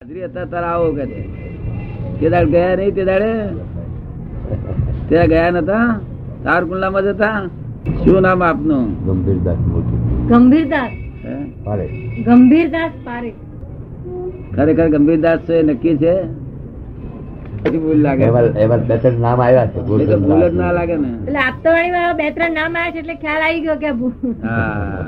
હાજરી હતા તારા આવો કે છે? તે દાડ ગયા નહીં તે દાડે? ત્યાં ગયા નતા? તાર કુંડલા માં જતા શું નામ આપનું? ગંભીરદાસ ગંભીરદાસ? ગંભીરદાસ પારે ખરેખર ગંભીરદાસ છે નક્કી છે? ભૂલ લાગે. એવા એવા બે ત્રણ નામ આવ્યા છે તો ભૂલ જ ના લાગે એટલે આપતાવાળી વાળા બે ત્રણ નામ આવ્યા છે એટલે ખ્યાલ આવી ગયો કે હા.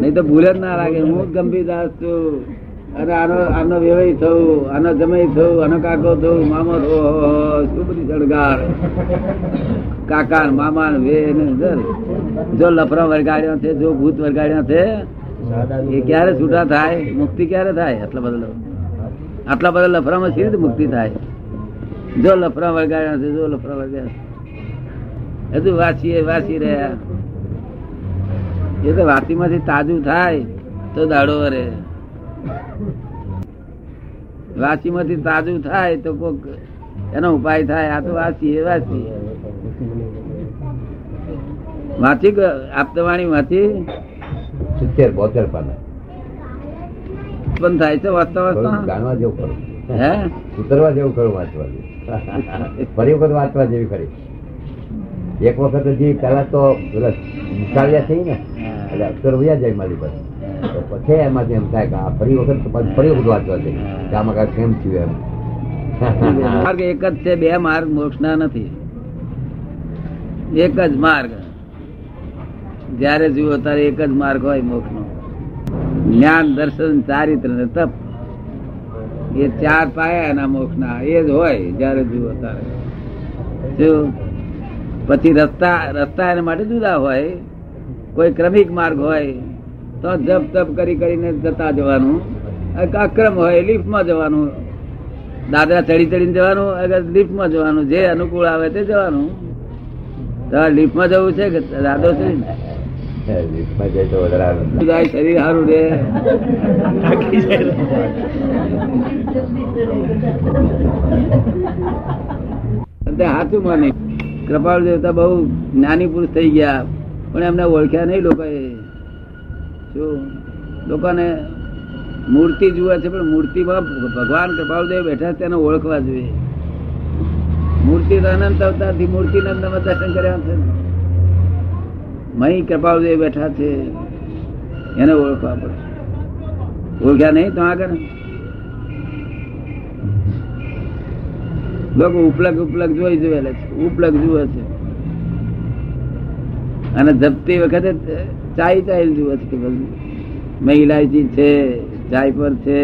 નહીં તો ભૂલ જ ના લાગે. હું જ ગંભીરદાસ છું. અને આનો આનો વેવાઈ થયું, આનો જમાઈ થયું, આનો કાકો થયું, મામો થયો શું બધી સળગાર કાકા મામા વે. જો લફરા વરગાડ્યો છે, જો ભૂત વરગાડ્યો છે, એ ક્યારે છૂટા થાય? મુક્તિ ક્યારે થાય? આટલા બધા આટલા બધા લફરામાં સી રીતે મુક્તિ થાય? જો લફરા વરગાડ્યા છે, જો લફરા વરગાડ્યા હજુ વાંચીએ, વાંચી રહ્યા. એ તો વાતીમાંથી તાજું થાય, તો દાડો વરે વાંચીમાંથી તાજું થાય તો કોક એનો ઉપાય થાય. આ તો વાસી એ વાસી વાંચી આપતવાણી વાંચી? સિત્તેર બોતેર પાના. બંધ થાય છે વાંચતા વાંચતા? જાણવા જેવું ખરું હે? ઉતરવા જેવું ખરું વાંચવા ફરી વખત વાંચવા જેવી ખરી એક વખત હજી પેલા તો નિકાળ્યા થઈ ને એટલે અક્ષર વયા જાય મારી પાસે. પછી એમાંથી એમ થાય કે ફરી વખત ફરી વખત વાંચવા છે કે આમાં કાંઈક કેમ થયું એમ. માર્ગ એક જ છે, બે માર્ગ મોક્ષના નથી. એક જ માર્ગ. જ્યારે જુઓ ત્યારે એક જ માર્ગ હોય મોક્ષનો. જ્ઞાન, દર્શન, ચારિત્ર ને તપ. એ ચાર પાયા એના મોક્ષના. એ જ હોય જ્યારે જુઓ ત્યારે. પછી રસ્તા રસ્તા એના માટે જુદા હોય, કોઈ ક્રમિક માર્ગ હોય તો જપ તપ કરી કરીને જતા જવાનું. એક અક્રમ હોય લિફ્ટમાં જવાનું. દાદરા ચડી ચડીને જવાનું અગર લિફ્ટમાં જવાનું જે અનુકૂળ આવે તે જવાનું. તમારે લિફ્ટમાં જવું છે કે દાદો છે શરીર સારું રે તે સાચું માની. કૃપાળ દેવતા બહુ જ્ઞાની પુરુષ થઈ ગયા. પણ એમને ઓળખ્યા નહીં લોકોએ. શું લોકોને મૂર્તિ જુએ છે, પણ મૂર્તિમાં ભગવાન કૃપાળદેવ બેઠા તેને ઓળખવા જોઈએ. મૂર્તિ તો અનંત અવતારથી મૂર્તિ નંદમાં દર્શન કર્યા છે. મહી કૃપાળદેવ બેઠા છે, એને ઓળખવા પડશે. ઓળખ્યા નહીં તો આગળ? લોકો ઉપલગ ઉપલગ જોઈ જોયેલા છે, ઉપલગ જુએ છે. અને જપતી વખતે ચાઈ ચાઈ જુએ છે કે બધું. મેં છે ચાય પર છે.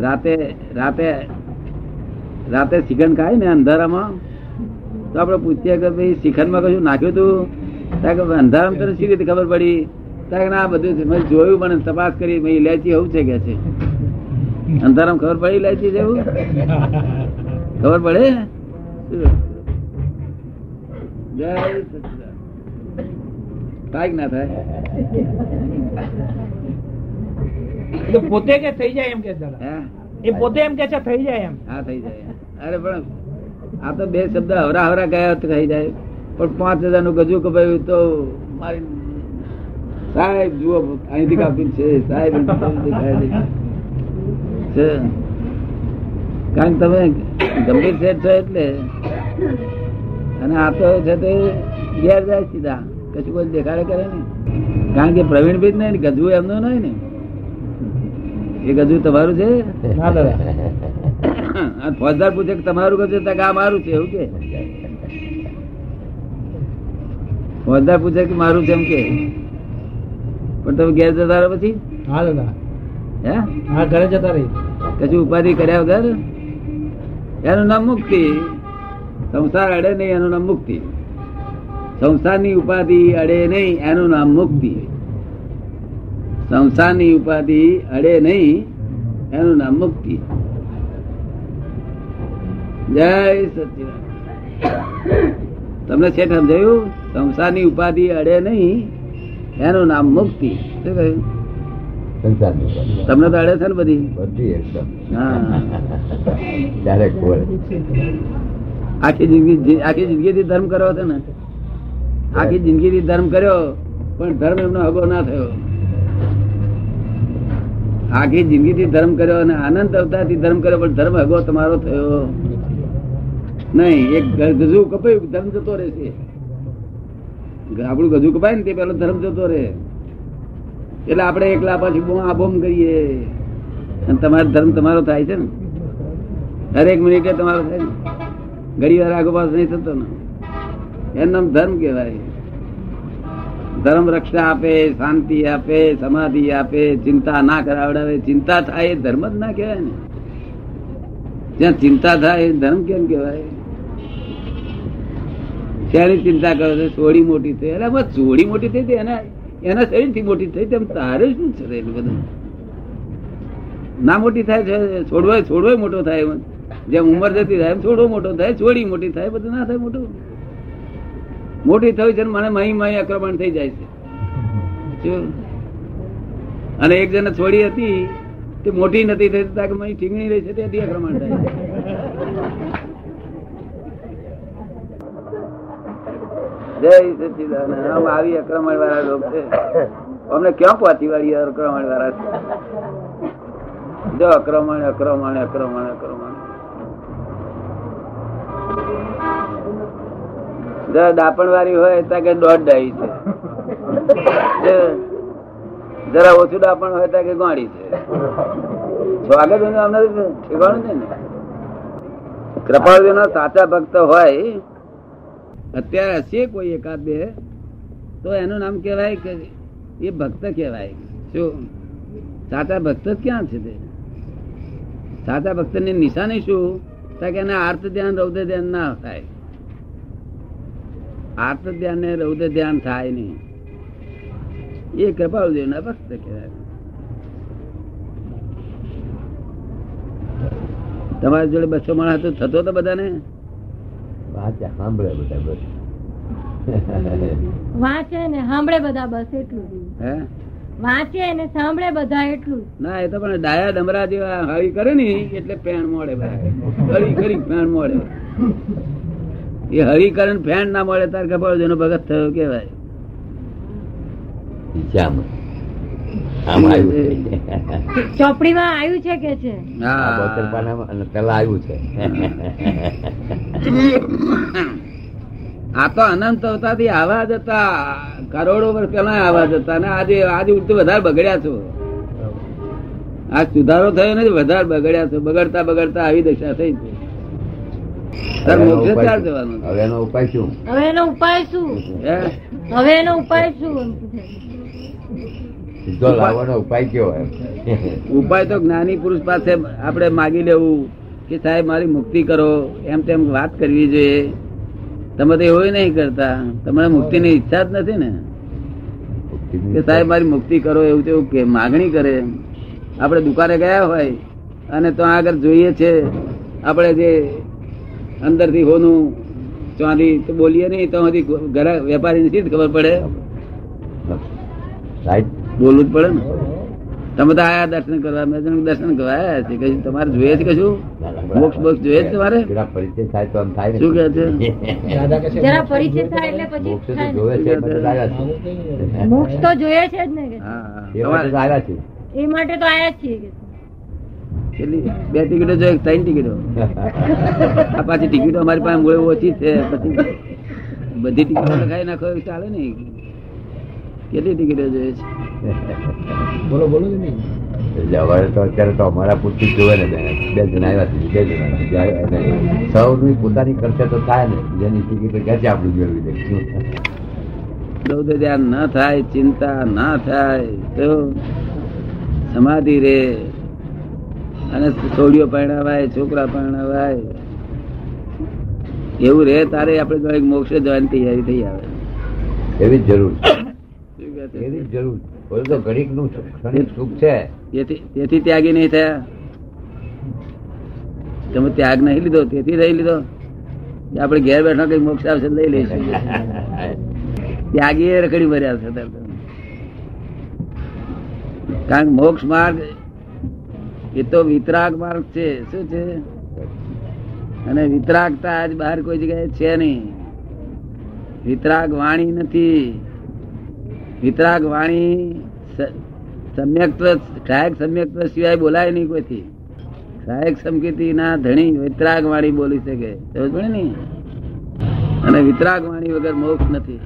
રાતે રાતે રાતે શિખંડ ખાય ને અંધારામાં. તો આપણે પૂછીએ કે ભાઈ, શિખંડમાં કશું નાખ્યું હતું કે અંધારામાં તને શી રીતે ખબર પડી? ત્યાં ના બધું. મેં જોયું પણ તપાસ કરી, મેં ઇલાયચી એવું છે કે છે? અંધારામાં ખબર પડી ઇલાયચી છે એવું? ખબર પડે? જય કે ના થાય. પોતે કે થઈ જાય એમ કે એ પોતે એમ કે છે થઈ જાય એમ. હા થઈ જાય. અરે પણ આ તો બે શબ્દ હવરા હવરા ગયા થઈ જાય. પણ પાંચ હજારનું ગજુ કપાયું તો મારી સાહેબ જુઓ અહીંથી કાપ્યું છે. સાહેબ છે. કારણ કે તમે ગંભીર શેઠ છો એટલે. અને આ તો છે તે ગેર જાય સીધા. કશું કોઈ દેખાડે કરે ને. કારણ કે પ્રવીણભાઈ જ નહીં ગજુ એમનું નહીં ને. એ ગજુ તમારું છે? ફોજદાર પૂછે કે તમારું ગજુ તો આ મારું છે એવું કે. ફોજદાર પૂછે કે મારું છે એમ કે. પણ તમે ઘેર જતા રહો પછી? હા દાદા. હે? હા ઘરે જતા રહી કશું ઉપાધિ કર્યા વગર? એનું નામ મુક્તિ. સંસાર અડે નહીં એનું નામ મુક્તિ. સંસારની ઉપાધિ અડે નહીં એનું નામ મુક્તિ સંસારની ઉપાધિ અડે નહીં એનું નામ મુક્તિ જય સચિદાન તમને છે સમજાયું? સંસારની ઉપાધિ અડે નહીં એનું નામ મુક્તિ શું કહ્યું? તમને તો અડે છે ને બધી. બધી એકદમ. હા. આખી જિંદગી થી આખી જિંદગીથી ધર્મ કરવા હતો ને? આખી જિંદગીથી ધર્મ કર્યો પણ ધર્મ એમનો હગો ના થયો. આખી જિંદગીથી ધર્મ કર્યો અને આનંદ અવતારથી ધર્મ કર્યો પણ ધર્મ હગો તમારો થયો નહીં. એક ગજુ કપાયું ધર્મ જતો રહેશે આપણું ગજુ કપાય ને તે પેલો ધર્મ જતો રહે. એટલે આપણે એકલા પાછી આ બોમ કરીએ. અને તમારો ધર્મ તમારો થાય છે ને. દરેક મિનિટે તમારો થાય ને ઘડી વાર આગો પાસ નહીં થતો ને. એનું નામ ધર્મ કહેવાય. ધર્મ રક્ષા આપે, શાંતિ આપે, સમાધિ આપે, ચિંતા ના કરાવડાવે. ચિંતા થાય એ ધર્મ જ ના કહેવાય ને. જ્યાં ચિંતા થાય ધર્મ કેમ કહેવાય? શેની ચિંતા કરો છો? ચોરી મોટી થઈ. અરે બસ ચોરી મોટી થઈ હતી એના એના શરીરથી મોટી થઈ તેમ તારે શું છે બધું? ના મોટી થાય છે? છોડવાય છોડવાય મોટો થાય. જેમ ઉંમર જતી થાય એમ છોડવો મોટો થાય. છોડી મોટી થાય, બધું ના થાય મોટું. મોટી થયું છે મને મહી મહી આક્રમણ થઈ જાય છે. અને એક જણ છોડી હતી તે મોટી નથી થઈ તાકે મહી ઠીંગણી રહી છે ત્યાંથી આક્રમણ થાય જય સચિદાનંદ. આમ આવી આક્રમણ વાળા લોકો છે. અમને ક્યાં પહોંચી વાળી આક્રમણ વાળા જો આક્રમણ આક્રમણ આક્રમણ આક્રમણ. જરા દાપણ વાળી હોય ત્યાં કે દોઢ ડાઈ છે. જરા ઓછું દાપણ હોય ત્યાં કે ગોળી છે. સ્વાગત અમને ઠેકાણું છે ને. કૃપાળુ સાચા ભક્ત હોય, અત્યારે હશે કોઈ એકાદ બે, તો એનું નામ કહેવાય કે એ ભક્ત કહેવાય. શું? સાચા ભક્ત ક્યાં છે તે? સાચા ભક્તની નિશાની શું? કે એને આર્ત ધ્યાન રૌદ્ર ધ્યાન ના થાય. આર્ત ધ્યાન ને રૌદ્ર ધ્યાન થાય નહીં. એ કૃપાળુદેવ ના ભક્ત કહેવાય. તમારી જોડે બસો માણસ હતો થતો તો બધાને? વાંચે સાંભળે બધા બસ. વાંચે ને સાંભળે બધા બસ એટલું હે? વાંચે ને સાંભળે બધા એટલું ના એ તો પણ ડાયા ડમરા જેવા હળી કરે ને એટલે પેણ મળે હળી કરી પેણ મળે એ હરિકરણ ફેન ના મળે તાર ખબર એનો ભગત થયો કેવાય આમ ચોપડીમાં આવ્યું છે કે છે? આ પેલા આવ્યું છે. તો અનંત અવતારથી આવા જતા કરોડો વર્ષ પેલા આવા જતા હતા. આજે આજે ઉડતું વધારે બગડ્યા છો. આ સુધારો થયો નથી વધારે બગડ્યા છો. બગડતા બગડતા આવી દશા થઈ છે હવે એનો ઉપાય શું? હવે એનો ઉપાય શું? હવે એનો ઉપાય શું? હે? હવે એનો ઉપાય શું? એમ પૂછે. સીધો લાવવાનો ઉપાય કયો ઉપાય તો જ્ઞાની પુરુષ પાસે આપણે માગી લેવું કે સાહેબ મારી મુક્તિ કરો. એમ તેમ વાત કરવી જોઈએ. તમે તો એવું નહીં કરતા. તમને મુક્તિની ઈચ્છા જ નથી ને? કે સાહેબ મારી મુક્તિ કરો એવું તેવું કે માગણી કરે. આપણે દુકાને ગયા હોય અને તો આગળ જોઈએ છે. આપણે જે અંદરથી હોનું ચાંદી તો બોલીએ નહીં તો હજી ઘરા વેપારી નથી ખબર પડે? સાહેબ બોલવું જ પડે ને. તમે તો આયા દર્શન કરવા મેં દર્શન કરવા આયા છે કશું તમારે જોઈએ છે કશું? મોક્ષ બોક્ષ જોઈએ છે તમારે? પરિચય થાય તો આમ થાય શું કહે છે? જરા પરિચય થાય એટલે પછી મોક્ષ તો જોવે છે મોક્ષ તો જોઈએ છે જ ને હા તમારે આવ્યા છે એ માટે તો આયા જ છીએ કેટલી બે ટિકિટો જોઈએ ત્રણ ટિકિટો. આ પાછી ટિકિટો અમારી પાસે મૂળે ઓછી છે પછી બધી ટિકિટો લખાઈ નાખો એવું ચાલે ને. કેટલી ટિકિટો જોઈએ છે? બોલો બોલો જ નહીં એટલે હવે તો અત્યારે તો અમારા પૂરતી જોવે ને બે જણા આવ્યા છે બે જણા સૌની પોતાની ખર્ચે તો થાય ને. જેની ટિકિટ ક્યાંથી આપણું મેળવી દઈશું રૌદ્ર ધ્યાન ના થાય ચિંતા ના થાય. તો સમાધિ રે. અને છોડીઓ પરણાવાય છોકરા પરણાવાય. એવું રે તારે આપણે જો મોક્ષ જવાની તૈયારી થઈ આવે. એવી જરૂર? એવી જરૂર બોલો તો ઘડીકનું ક્ષણિક સુખ છે. તેથી તેથી ત્યાગી નહીં થયા. તમે ત્યાગ નહીં લીધો તેથી લઈ લીધો. આપણે ઘેર બેઠા કઈ મોક્ષ આવશે લઈ લઈશું. ત્યાગી રખડી મર્યા છે કારણ મોક્ષ માર્ગ એ તો વિતરાગ માર્ગ છે. શું છે? અને વિતરાગતા આજ બહાર કોઈ જગ્યાએ છે નહીં. વિતરાગ વાણી નથી. વિતરાગ વાણી સમ્યક્ત્વ, સહાયક સમ્યક્ત્વ સિવાય બોલાય નહીં કોઈથી. સહાયક સમકીતિ ના ધણી વિતરાગ વાણી બોલી શકે. સમજ ને? અને વિતરાગ વાણી વગર મોક્ષ નથી.